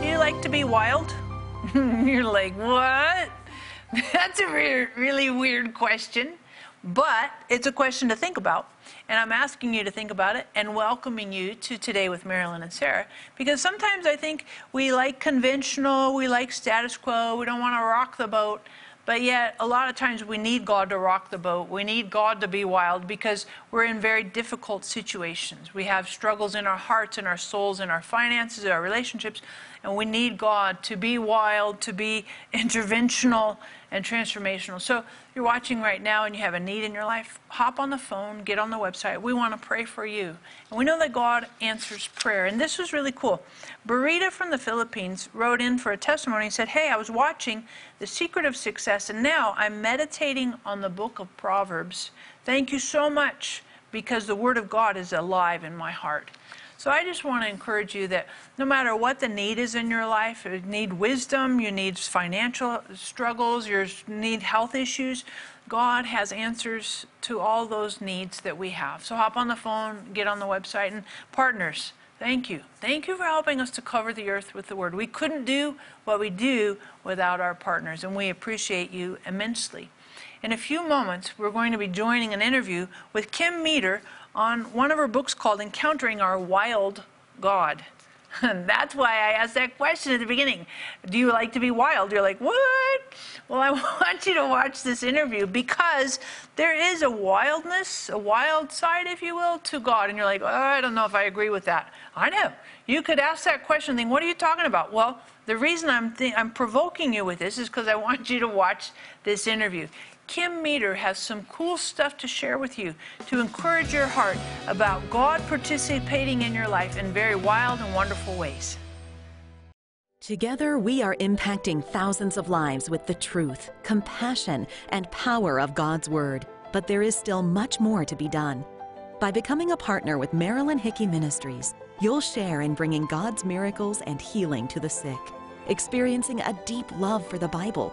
Do you like to be wild? You're like, what? That's a re- really weird question, but it's a question to think about. And I'm asking you to think about it and welcoming you to Today with Marilyn and Sarah because sometimes I think we like conventional, we like status quo, we don't want to rock the boat. But yet, a lot of times we need God to rock the boat. We need God to be wild because we're in very difficult situations. We have struggles in our hearts, in our souls, in our finances, in our relationships, and we need God to be wild, to be interventional and transformational. So, you're watching right now and you have a need in your life, hop on the phone, get on the website. We want to pray for you. And we know that God answers prayer. And this was really cool. Burita from the Philippines wrote in for a testimony and said, Hey, I was watching The Secret of Success, and now I'm meditating on the book of Proverbs. Thank you so much because the Word of God is alive in my heart. So I just want to encourage you that no matter what the need is in your life, you need wisdom, you need financial struggles, you need health issues, God has answers to all those needs that we have. So hop on the phone, get on the website, and partners. Thank you. Thank you for helping us to cover the earth with the word. We couldn't do what we do without our partners, and we appreciate you immensely. In a few moments, we're going to be joining an interview with Kim Meeder on one of her books called Encountering Our Wild God. And that's why I asked that question at the beginning. Do you like to be wild? You're like, what? Well, I want you to watch this interview because there is a wildness, a wild side, if you will, to God. And you're like, oh, I don't know if I agree with that. I know. You could ask that question think, what are you talking about? Well, the reason I'm, th- I'm provoking you with this is because I want you to watch this interview. Kim Meeder has some cool stuff to share with you to encourage your heart about God participating in your life in very wild and wonderful ways. Together, we are impacting thousands of lives with the truth, compassion, and power of God's Word. But there is still much more to be done. By becoming a partner with Marilyn Hickey Ministries, you'll share in bringing God's miracles and healing to the sick, experiencing a deep love for the Bible,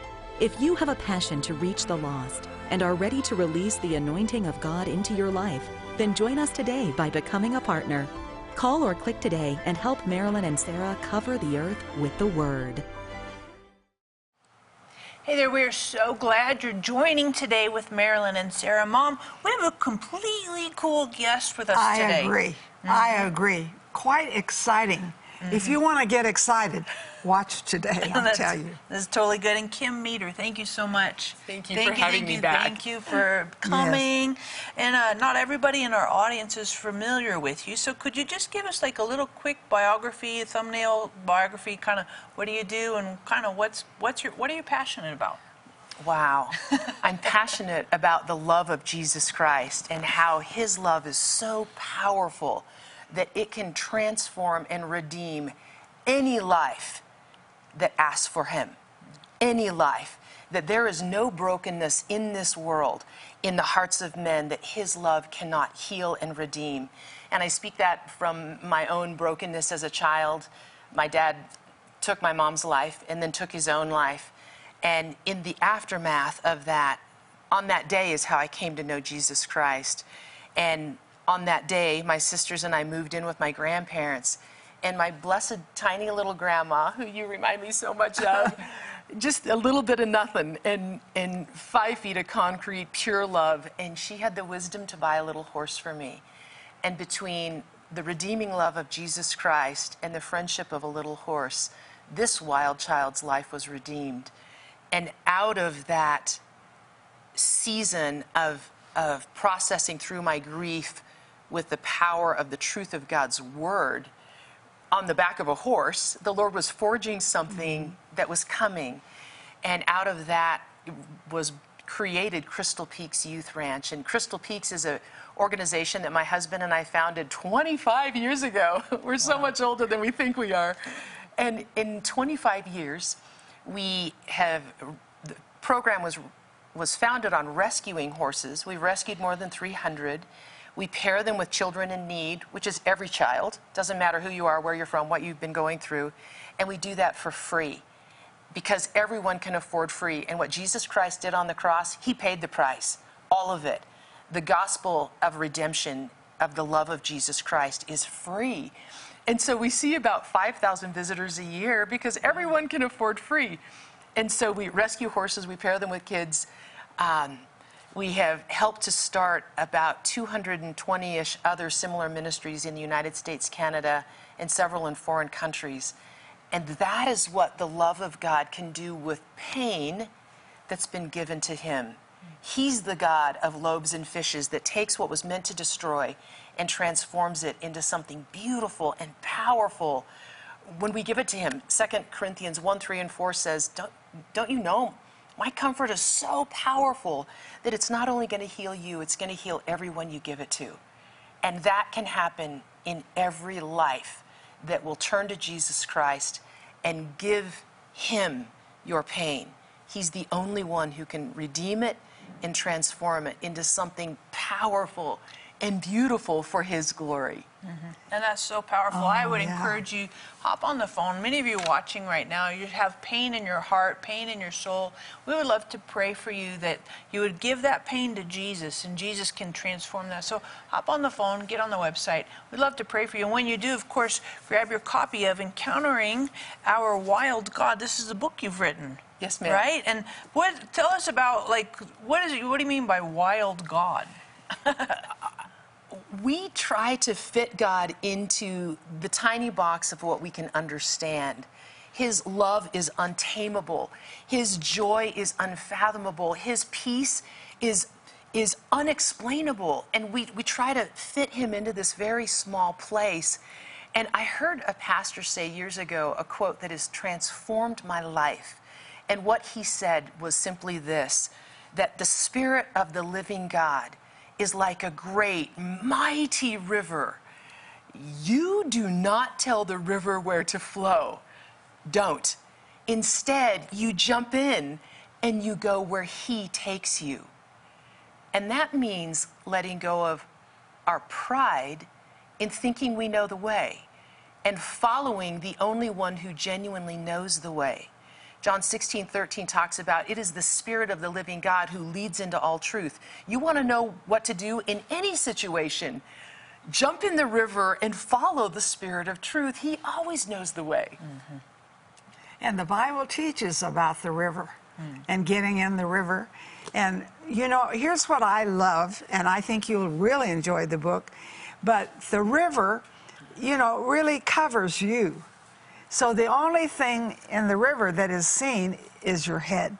If you have a passion to reach the lost and are ready to release the anointing of God into your life, then join us today by becoming a partner. Call or click today and help Marilyn and Sarah cover the earth with the Word. Hey there, we are so glad you're joining today with Marilyn and Sarah. Mom, we have a completely cool guest with us I today. I agree. I mm-hmm. agree. Quite exciting. If you mm-hmm. want to get excited, watch today, I'll tell you. That's totally good. And Kim Meeder, thank you so much. Thank you thank for you, having thank me you, back. Thank you for coming. And uh, not everybody in our audience is familiar with you. So could you just give us like a little quick biography, thumbnail biography, kind of what do you do and kind of what's what's your what are you passionate about? Wow. I'm passionate about the love of Jesus Christ and how his love is so powerful that it can transform and redeem any life that asks for him. Any life. That there is no brokenness in this world, in the hearts of men, that his love cannot heal and redeem. And I speak that from my own brokenness as a child. My dad took my mom's life and then took his own life. And in the aftermath of that, on that day is how I came to know Jesus Christ. And on that day, my sisters and I moved in with my grandparents. And my blessed tiny little grandma, who you remind me so much of, just a little bit of nothing and, and five feet of concrete, pure love. And she had the wisdom to buy a little horse for me. And between the redeeming love of Jesus Christ and the friendship of a little horse, this wild child's life was redeemed. And out of that season of, of processing through my grief with the power of the truth of God's word on the back of a horse, the Lord was forging something that was coming. And out of that was created Crystal Peaks Youth Ranch. And Crystal Peaks is a organization that my husband and I founded 25 years ago. We're so much older than we think we are. And in 25 years, we have the program was was founded on rescuing horses. We've rescued more than 300. We pair them with children in need, which is every child. Doesn't matter who you are, where you're from, what you've been going through. And we do that for free because everyone can afford free. And what Jesus Christ did on the cross, he paid the price, all of it. The gospel of redemption, of the love of Jesus Christ, is free. And so we see about 5,000 visitors a year because everyone can afford free. And so we rescue horses, we pair them with kids. Um, we have helped to start about 220 ish other similar ministries in the United States, Canada, and several in foreign countries. And that is what the love of God can do with pain that's been given to Him. He's the God of loaves and fishes that takes what was meant to destroy and transforms it into something beautiful and powerful when we give it to Him. 2 Corinthians 1 3 and 4 says, Don't, don't you know? My comfort is so powerful that it's not only going to heal you, it's going to heal everyone you give it to. And that can happen in every life that will turn to Jesus Christ and give Him your pain. He's the only one who can redeem it and transform it into something powerful and beautiful for His glory. And that's so powerful. Oh, I would yeah. encourage you, hop on the phone. Many of you watching right now, you have pain in your heart, pain in your soul. We would love to pray for you that you would give that pain to Jesus and Jesus can transform that. So hop on the phone, get on the website. We'd love to pray for you. And when you do, of course, grab your copy of Encountering Our Wild God. This is the book you've written. Yes, ma'am. Right? And what tell us about like what is it, what do you mean by wild God? we try to fit God into the tiny box of what we can understand. His love is untamable. His joy is unfathomable. His peace is, is unexplainable. And we, we try to fit him into this very small place. And I heard a pastor say years ago a quote that has transformed my life. And what he said was simply this that the Spirit of the living God is like a great, mighty river. You do not tell the river where to flow. Don't. Instead, you jump in and you go where He takes you. And that means letting go of our pride in thinking we know the way and following the only one who genuinely knows the way. John 16, 13 talks about it is the Spirit of the living God who leads into all truth. You want to know what to do in any situation, jump in the river and follow the Spirit of truth. He always knows the way. Mm-hmm. And the Bible teaches about the river mm. and getting in the river. And, you know, here's what I love, and I think you'll really enjoy the book. But the river, you know, really covers you. So the only thing in the river that is seen is your head.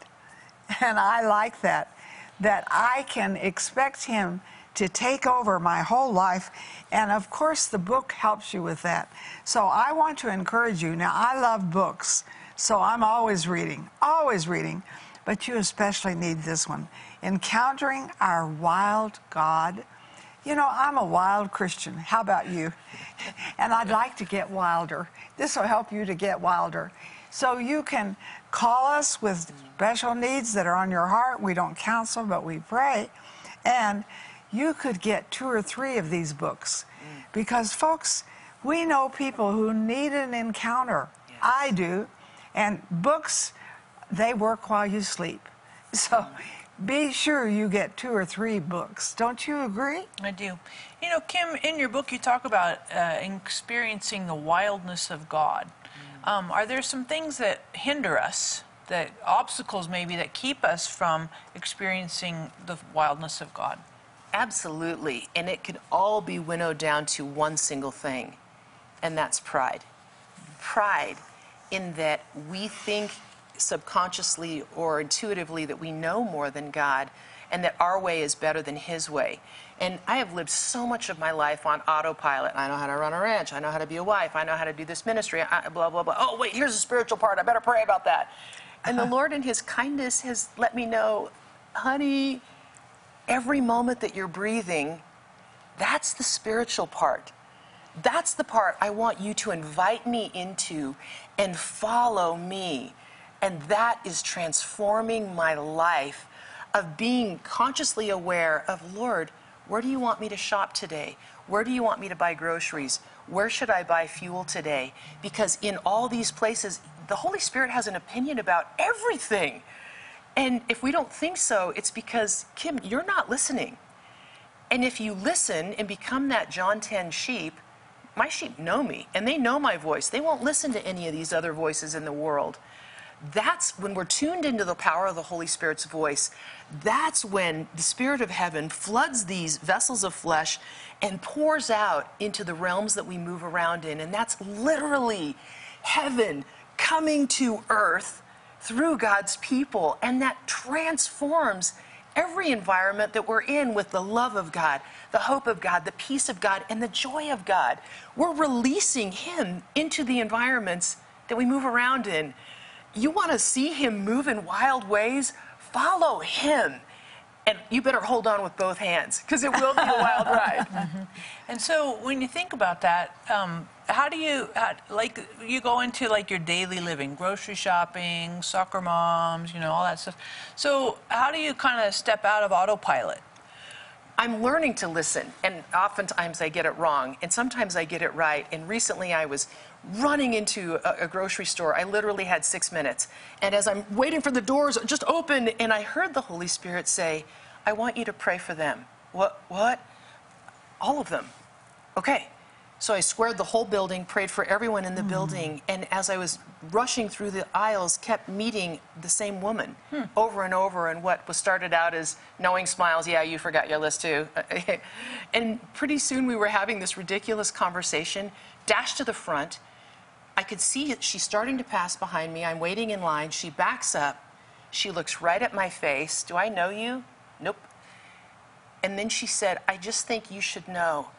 And I like that, that I can expect him to take over my whole life. And of course, the book helps you with that. So I want to encourage you. Now, I love books, so I'm always reading, always reading. But you especially need this one Encountering Our Wild God. You know, I'm a wild Christian. How about you? And I'd like to get wilder. This will help you to get wilder. So you can call us with special needs that are on your heart. We don't counsel, but we pray. And you could get two or three of these books. Because, folks, we know people who need an encounter. I do. And books, they work while you sleep. So be sure you get two or three books. Don't you agree? I do. You know, Kim, in your book, you talk about uh, experiencing the wildness of God. Um, are there some things that hinder us, that obstacles maybe, that keep us from experiencing the wildness of God? Absolutely. And it can all be winnowed down to one single thing, and that's pride. Pride in that we think subconsciously or intuitively that we know more than God and that our way is better than His way. And I have lived so much of my life on autopilot. I know how to run a ranch. I know how to be a wife. I know how to do this ministry. I, blah, blah, blah. Oh, wait, here's the spiritual part. I better pray about that. And the uh-huh. Lord, in His kindness, has let me know, honey, every moment that you're breathing, that's the spiritual part. That's the part I want you to invite me into and follow me. And that is transforming my life of being consciously aware of, Lord, where do you want me to shop today? Where do you want me to buy groceries? Where should I buy fuel today? Because in all these places, the Holy Spirit has an opinion about everything. And if we don't think so, it's because, Kim, you're not listening. And if you listen and become that John 10 sheep, my sheep know me and they know my voice. They won't listen to any of these other voices in the world. That's when we're tuned into the power of the Holy Spirit's voice. That's when the Spirit of heaven floods these vessels of flesh and pours out into the realms that we move around in. And that's literally heaven coming to earth through God's people. And that transforms every environment that we're in with the love of God, the hope of God, the peace of God, and the joy of God. We're releasing Him into the environments that we move around in. You want to see Him move in wild ways? Follow Him. And you better hold on with both hands because it will be a wild ride. And so when you think about that, um, how do you, how, like, you go into like your daily living, grocery shopping, soccer moms, you know, all that stuff. So how do you kind of step out of autopilot? I'm learning to listen, and oftentimes I get it wrong, and sometimes I get it right. And recently I was running into a, a, grocery store. I literally had six minutes. And as I'm waiting for the doors just open, and I heard the Holy Spirit say, I want you to pray for them. What? What? All of them. Okay. So I squared the whole building, prayed for everyone in the mm. building, and as I was rushing through the aisles, kept meeting the same woman hmm. over and over. And what was started out as knowing smiles, yeah, you forgot your list too. and pretty soon we were having this ridiculous conversation, dashed to the front. I could see it. She's starting to pass behind me. I'm waiting in line. She backs up. She looks right at my face. Do I know you? Nope. And then she said, I just think you should know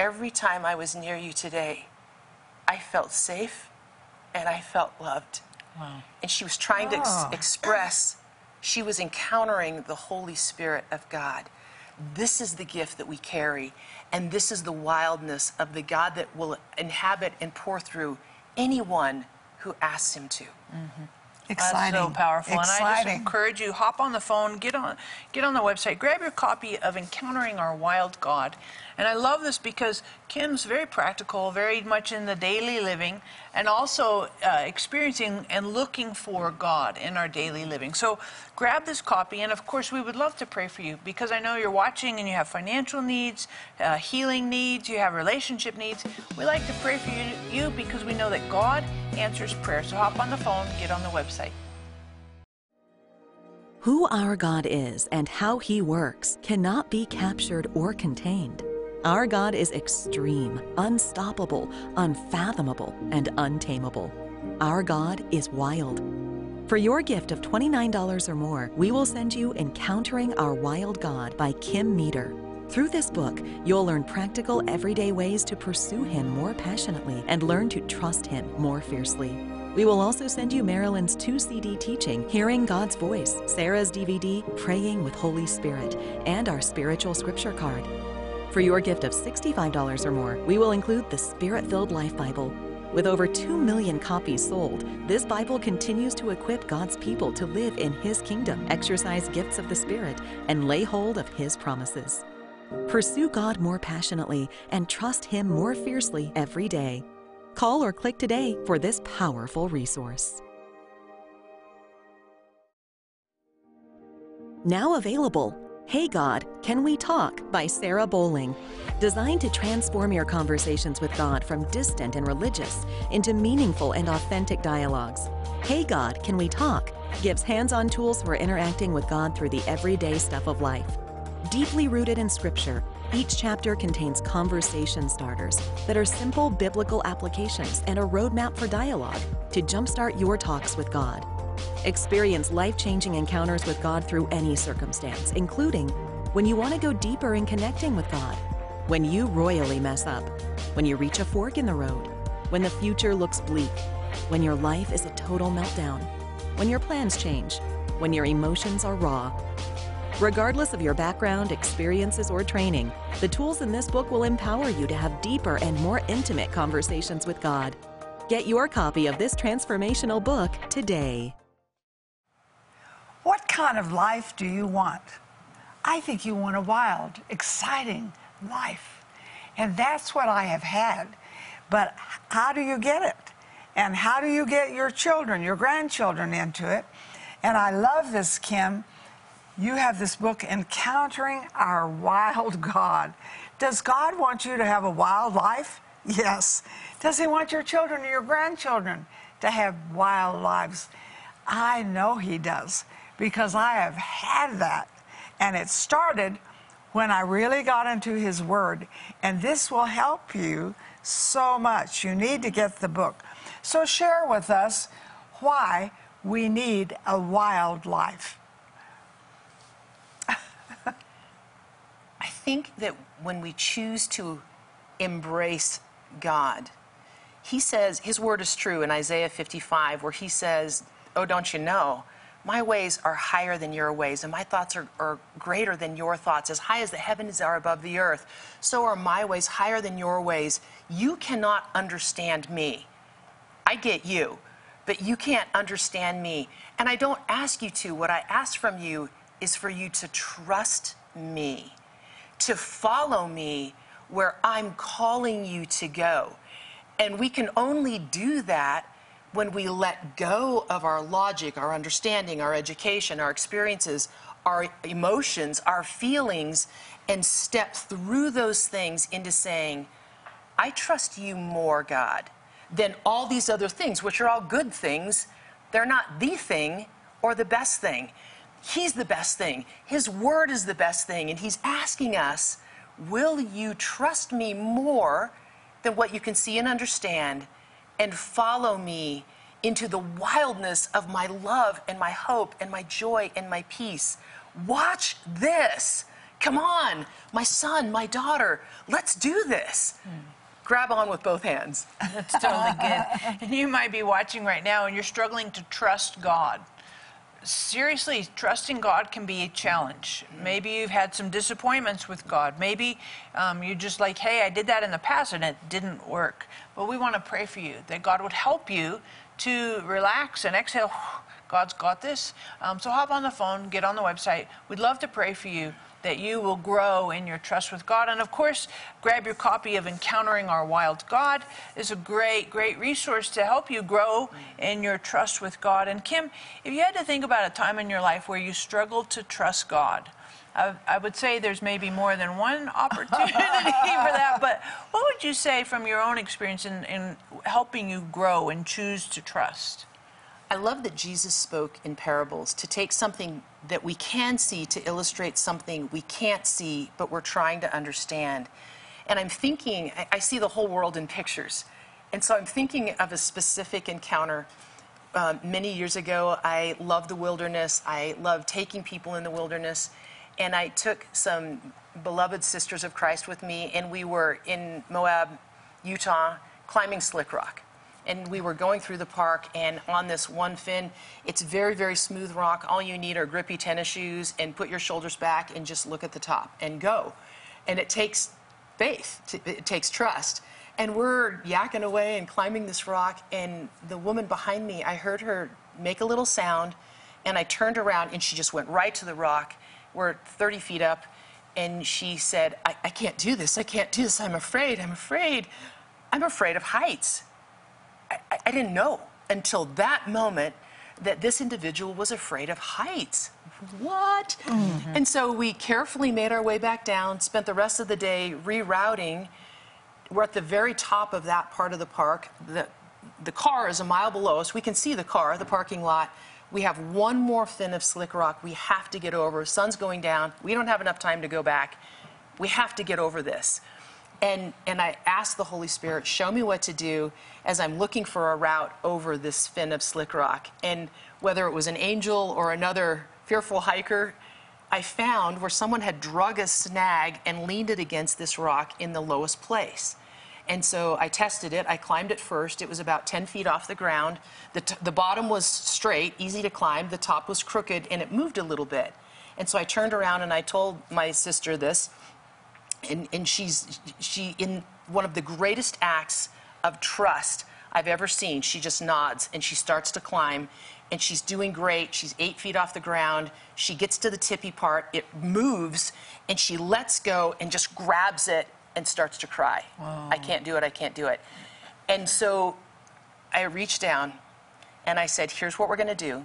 every time I was near you today, I felt safe and I felt loved. Wow. And she was trying oh. to ex- ah. express, she was encountering the Holy Spirit of God. This is the gift that we carry, and this is the wildness of the God that will inhabit and pour through anyone who asks Him to. Mm-hmm. Exciting. That's so powerful. Exciting. And I just encourage you, hop on the phone, get on, get on the website, grab your copy of Encountering Our Wild God. And I love this because Kim's very practical, very much in the daily living, and also uh, experiencing and looking for God in our daily living. So grab this copy, and of course, we would love to pray for you because I know you're watching and you have financial needs, uh, healing needs, you have relationship needs. We like to pray for you, you because we know that God answers prayer. So hop on the phone, get on the website. Who our God is and how He works cannot be captured or contained. Our God is extreme, unstoppable, unfathomable, and untamable. Our God is wild. For your gift of $29 or more, we will send you Encountering Our Wild God by Kim Meeder. Through this book, you'll learn practical, everyday ways to pursue Him more passionately and learn to trust Him more fiercely. We will also send you Marilyn's two CD teaching, Hearing God's Voice, Sarah's DVD, Praying with Holy Spirit, and our spiritual scripture card. For your gift of $65 or more, we will include the Spirit filled Life Bible. With over 2 million copies sold, this Bible continues to equip God's people to live in His kingdom, exercise gifts of the Spirit, and lay hold of His promises. Pursue God more passionately and trust Him more fiercely every day. Call or click today for this powerful resource. Now available Hey God, Can We Talk by Sarah Bowling. Designed to transform your conversations with God from distant and religious into meaningful and authentic dialogues. Hey God, Can We Talk gives hands on tools for interacting with God through the everyday stuff of life. Deeply rooted in Scripture, each chapter contains conversation starters that are simple biblical applications and a roadmap for dialogue to jumpstart your talks with God. Experience life changing encounters with God through any circumstance, including when you want to go deeper in connecting with God, when you royally mess up, when you reach a fork in the road, when the future looks bleak, when your life is a total meltdown, when your plans change, when your emotions are raw. Regardless of your background, experiences, or training, the tools in this book will empower you to have deeper and more intimate conversations with God. Get your copy of this transformational book today. What kind of life do you want? I think you want a wild, exciting life. And that's what I have had. But how do you get it? And how do you get your children, your grandchildren into it? And I love this, Kim. You have this book, Encountering Our Wild God. Does God want you to have a wild life? Yes. Does He want your children or your grandchildren to have wild lives? I know He does because I have had that. And it started when I really got into His Word. And this will help you so much. You need to get the book. So share with us why we need a wild life. I think that when we choose to embrace God, He says, His word is true in Isaiah 55, where He says, Oh, don't you know? My ways are higher than your ways, and my thoughts are, are greater than your thoughts. As high as the heavens are above the earth, so are my ways higher than your ways. You cannot understand me. I get you, but you can't understand me. And I don't ask you to. What I ask from you is for you to trust me, to follow me where I'm calling you to go. And we can only do that when we let go of our logic, our understanding, our education, our experiences, our emotions, our feelings, and step through those things into saying, I trust you more, God, than all these other things, which are all good things. They're not the thing or the best thing. He's the best thing. His word is the best thing. And He's asking us, Will you trust me more than what you can see and understand? And follow me into the wildness of my love and my hope and my joy and my peace. Watch this. Come on, my son, my daughter, let's do this. Grab on with both hands. That's totally good. And you might be watching right now and you're struggling to trust God. Seriously, trusting God can be a challenge. Maybe you've had some disappointments with God. Maybe um, you're just like, hey, I did that in the past and it didn't work. But we want to pray for you that God would help you to relax and exhale. God's got this. Um, so hop on the phone, get on the website. We'd love to pray for you that you will grow in your trust with God. And of course, grab your copy of Encountering Our Wild God. It's a great, great resource to help you grow in your trust with God. And Kim, if you had to think about a time in your life where you struggled to trust God, I, would say there's maybe more than one opportunity for that, but what would you say from your own experience in, in helping you grow and choose to trust? I love that Jesus spoke in parables to take something that we can see to illustrate something we can't see, but we're trying to understand. And I'm thinking, I- I see the whole world in pictures. And so I'm thinking of a specific encounter. Um, many years ago, I loved the wilderness. I loved taking people in the wilderness. And I took some beloved sisters of Christ with me, and we were in Moab, Utah, climbing Slick Rock. And we were going through the park and on this one fin it's very very smooth rock. All you need are grippy tennis shoes and put your shoulders back and just look at the top and go. And it takes faith it takes trust. And we're yakking away and climbing this rock and the woman behind me i heard her make a little sound and i turned around and she just went right to the rock we're 30 feet up and she said i, I can't do this i can't do this i'm afraid i'm afraid i'm afraid of heights I, I didn't know until that moment that this individual was afraid of heights. What? Mm-hmm. And so we carefully made our way back down, spent the rest of the day rerouting. We're at the very top of that part of the park. The, the car is a mile below us. We can see the car, the parking lot. We have one more fin of slick rock we have to get over. Sun's going down. We don't have enough time to go back. We have to get over this. And, and I asked the Holy Spirit, show me what to do as I'm looking for a route over this fin of slick rock. And whether it was an angel or another fearful hiker, I found where someone had drug a snag and leaned it against this rock in the lowest place. And so I tested it. I climbed it first. It was about 10 feet off the ground. The, the bottom was straight, easy to climb. The top was crooked, and it moved a little bit. And so I turned around and I told my sister this, and, and she's she in one of the greatest acts of trust I've ever seen. She just nods and she starts to climb, and she's doing great. She's eight feet off the ground. She gets to the tippy part. It moves, and she lets go and just grabs it and starts to cry. I can't do it. I can't do it. And so I reached down and I said, "Here's what we're going to do.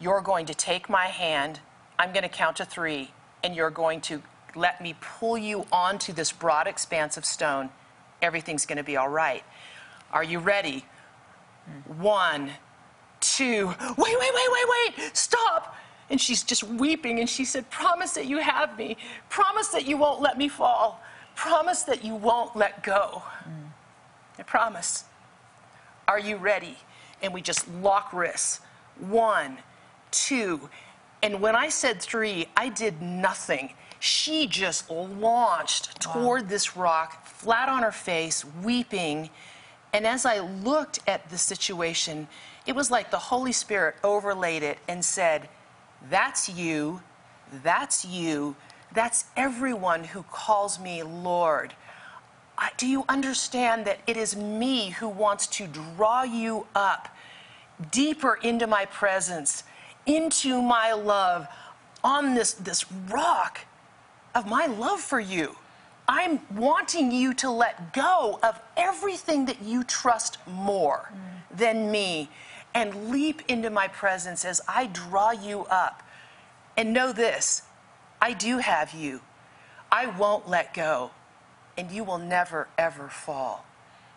You're going to take my hand. I'm going to count to three, and you're going to let me pull you onto this broad expanse of stone. Everything's going to be all right. Are you ready? One, two, wait, wait, wait, wait, wait, stop. And she's just weeping, and she said, Promise that you have me. Promise that you won't let me fall. Promise that you won't let go. I promise. Are you ready? And we just lock wrists. One, two. And when I said three, I did nothing. She just launched toward this rock, flat on her face, weeping. And as I looked at the situation, it was like the Holy Spirit overlaid it and said, That's you, that's you, that's everyone who calls me Lord. Do you understand that it is me who wants to draw you up deeper into my presence, into my love, on this, this rock of my love for you? I'm wanting you to let go of everything that you trust more than me and leap into my presence as I draw you up. And know this I do have you. I won't let go and you will never, ever fall.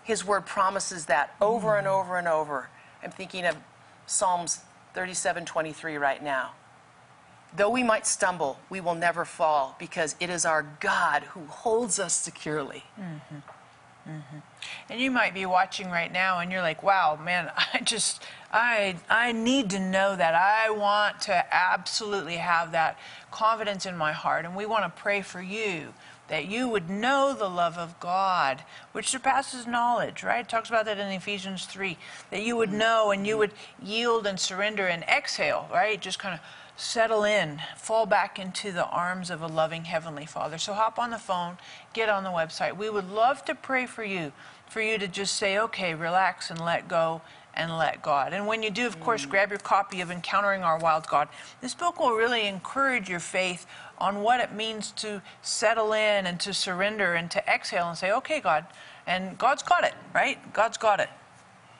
His word promises that over and over and over. I'm thinking of Psalms 37 23 right now. Though we might stumble, we will never fall because it is our God who holds us securely. Mm-hmm. Mm-hmm. And you might be watching right now and you're like, wow, man, I just, I, I need to know that. I want to absolutely have that confidence in my heart. And we want to pray for you that you would know the love of God, which surpasses knowledge, right? It talks about that in Ephesians 3, that you would know and you would yield and surrender and exhale, right? Just kind of settle in, fall back into the arms of a loving Heavenly Father. So hop on the phone, get on the website. We would love to pray for you, for you to just say, okay, relax and let go and let God. And when you do, of course, mm. grab your copy of Encountering Our Wild God. This book will really encourage your faith on what it means to settle in and to surrender and to exhale and say, okay, God. And God's got it, right? God's got it.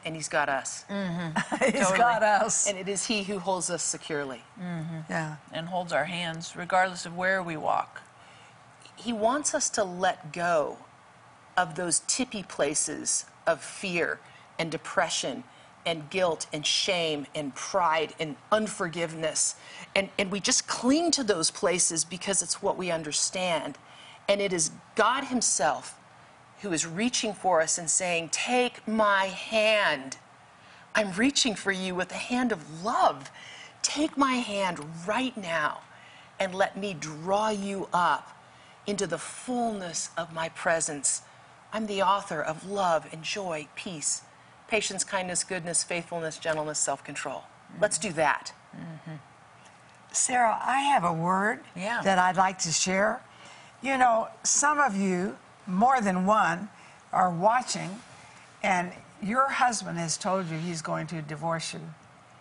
And He's got us. Mm-hmm. He's Totally. got us. And it is He who holds us securely. Mm-hmm. Yeah. And holds our hands regardless of where we walk. He wants us to let go of those tippy places of fear and depression and guilt and shame and pride and unforgiveness. And, and we just cling to those places because it's what we understand. And it is God Himself who is reaching for us and saying, Take my hand. I'm reaching for you with a hand of love. Take my hand right now and let me draw you up into the fullness of my presence. I'm the author of love and joy, peace, patience, kindness, goodness, faithfulness, gentleness, self control. Let's do that. Mm-hmm. Sarah, I have a word Yeah. that I'd like to share. You know, some of you, more than one, are watching, and your husband has told you he's going to divorce you.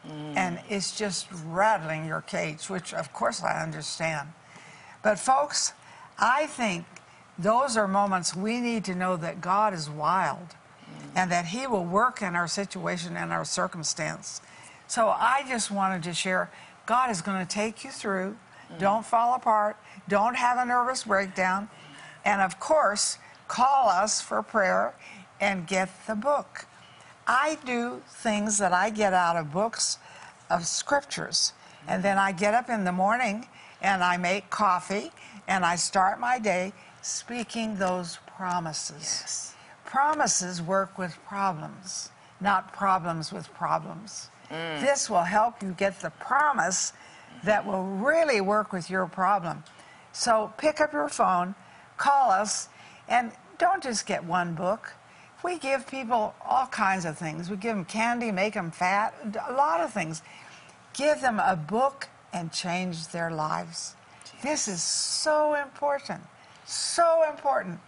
Mm. And it's just rattling your cage, which of course I understand. But, folks, I think those are moments we need to know that God is wild mm. and that He will work in our situation and our circumstance. So I just wanted to share God is going to take you through. Mm. Don't fall apart. Don't have a nervous breakdown. And of course, call us for prayer and get the book. I do things that I get out of books of scriptures. And then I get up in the morning and I make coffee and I start my day speaking those promises. Promises work with problems, not problems with problems. Mm. This will help you get the promise that will really work with your problem. So pick up your phone, call us, and don't just get one book. We give people all kinds of things. We give them candy, make them fat, a lot of things. Give them a book and change their lives. This is so important. So important.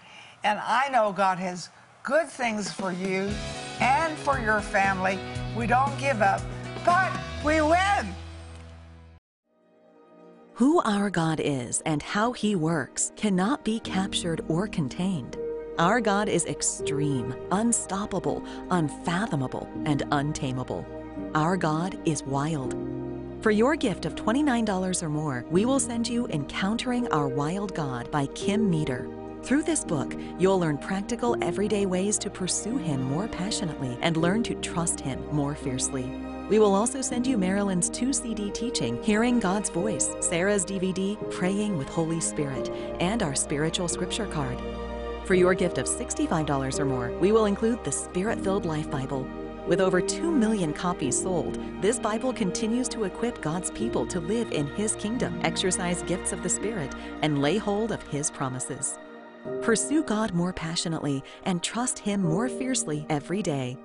And I know God has good things for you and for your family. We don't give up, but we win. Who our God is and how He works cannot be captured or contained. Our God is extreme, unstoppable, unfathomable, and untamable. Our God is wild. For your gift of $29 or more, we will send you Encountering Our Wild God by Kim Meeder. Through this book, you'll learn practical, everyday ways to pursue Him more passionately and learn to trust Him more fiercely. We will also send you Marilyn's two CD teaching, Hearing God's Voice, Sarah's DVD, Praying with Holy Spirit, and our spiritual scripture card. For your gift of $65 or more, we will include the Spirit filled Life Bible. With over 2 million copies sold, this Bible continues to equip God's people to live in His kingdom, exercise gifts of the Spirit, and lay hold of His promises. Pursue God more passionately and trust Him more fiercely every day.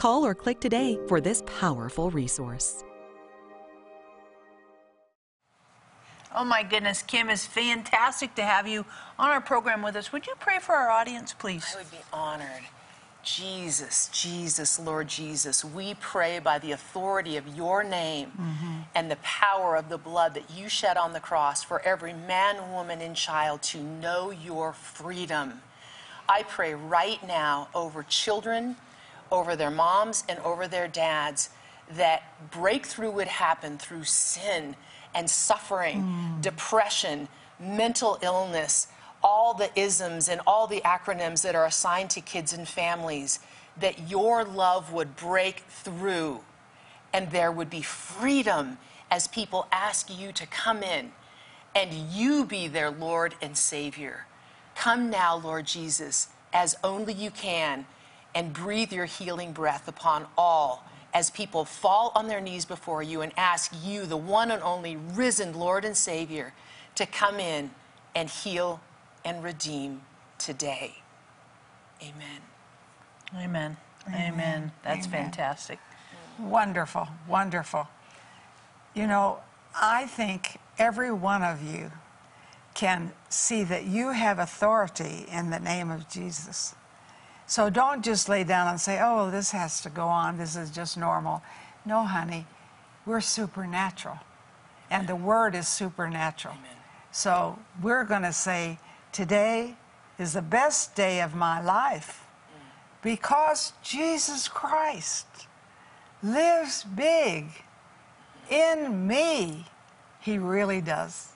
Call or click today for this powerful resource. Oh my goodness, Kim, it's fantastic to have you on our program with us. Would you pray for our audience, please? I would be honored. Jesus, Jesus, Lord Jesus, we pray by the authority of your name mm-hmm. and the power of the blood that you shed on the cross for every man, woman, and child to know your freedom. I pray right now over children, over their moms, and over their dads that breakthrough would happen through sin and suffering, mm. depression, mental illness, all the isms and all the acronyms that are assigned to kids and families, that your love would break through and there would be freedom as people ask you to come in and you be their Lord and Savior. Come now, Lord Jesus, as only you can, and breathe your healing breath upon all as people fall on their knees before you and ask you, the one and only risen Lord and Savior, to come in and heal and redeem today. Amen. Amen. Amen. That's Amen. fantastic. Wonderful, wonderful. You know, I think every one of you can see that you have authority in the name of Jesus. So don't just lay down and say, oh, this has to go on, this is just normal. No, honey, we're supernatural. And the word is supernatural. So we're going to say, today is the best day of my life because Jesus Christ lives big in me. He really does.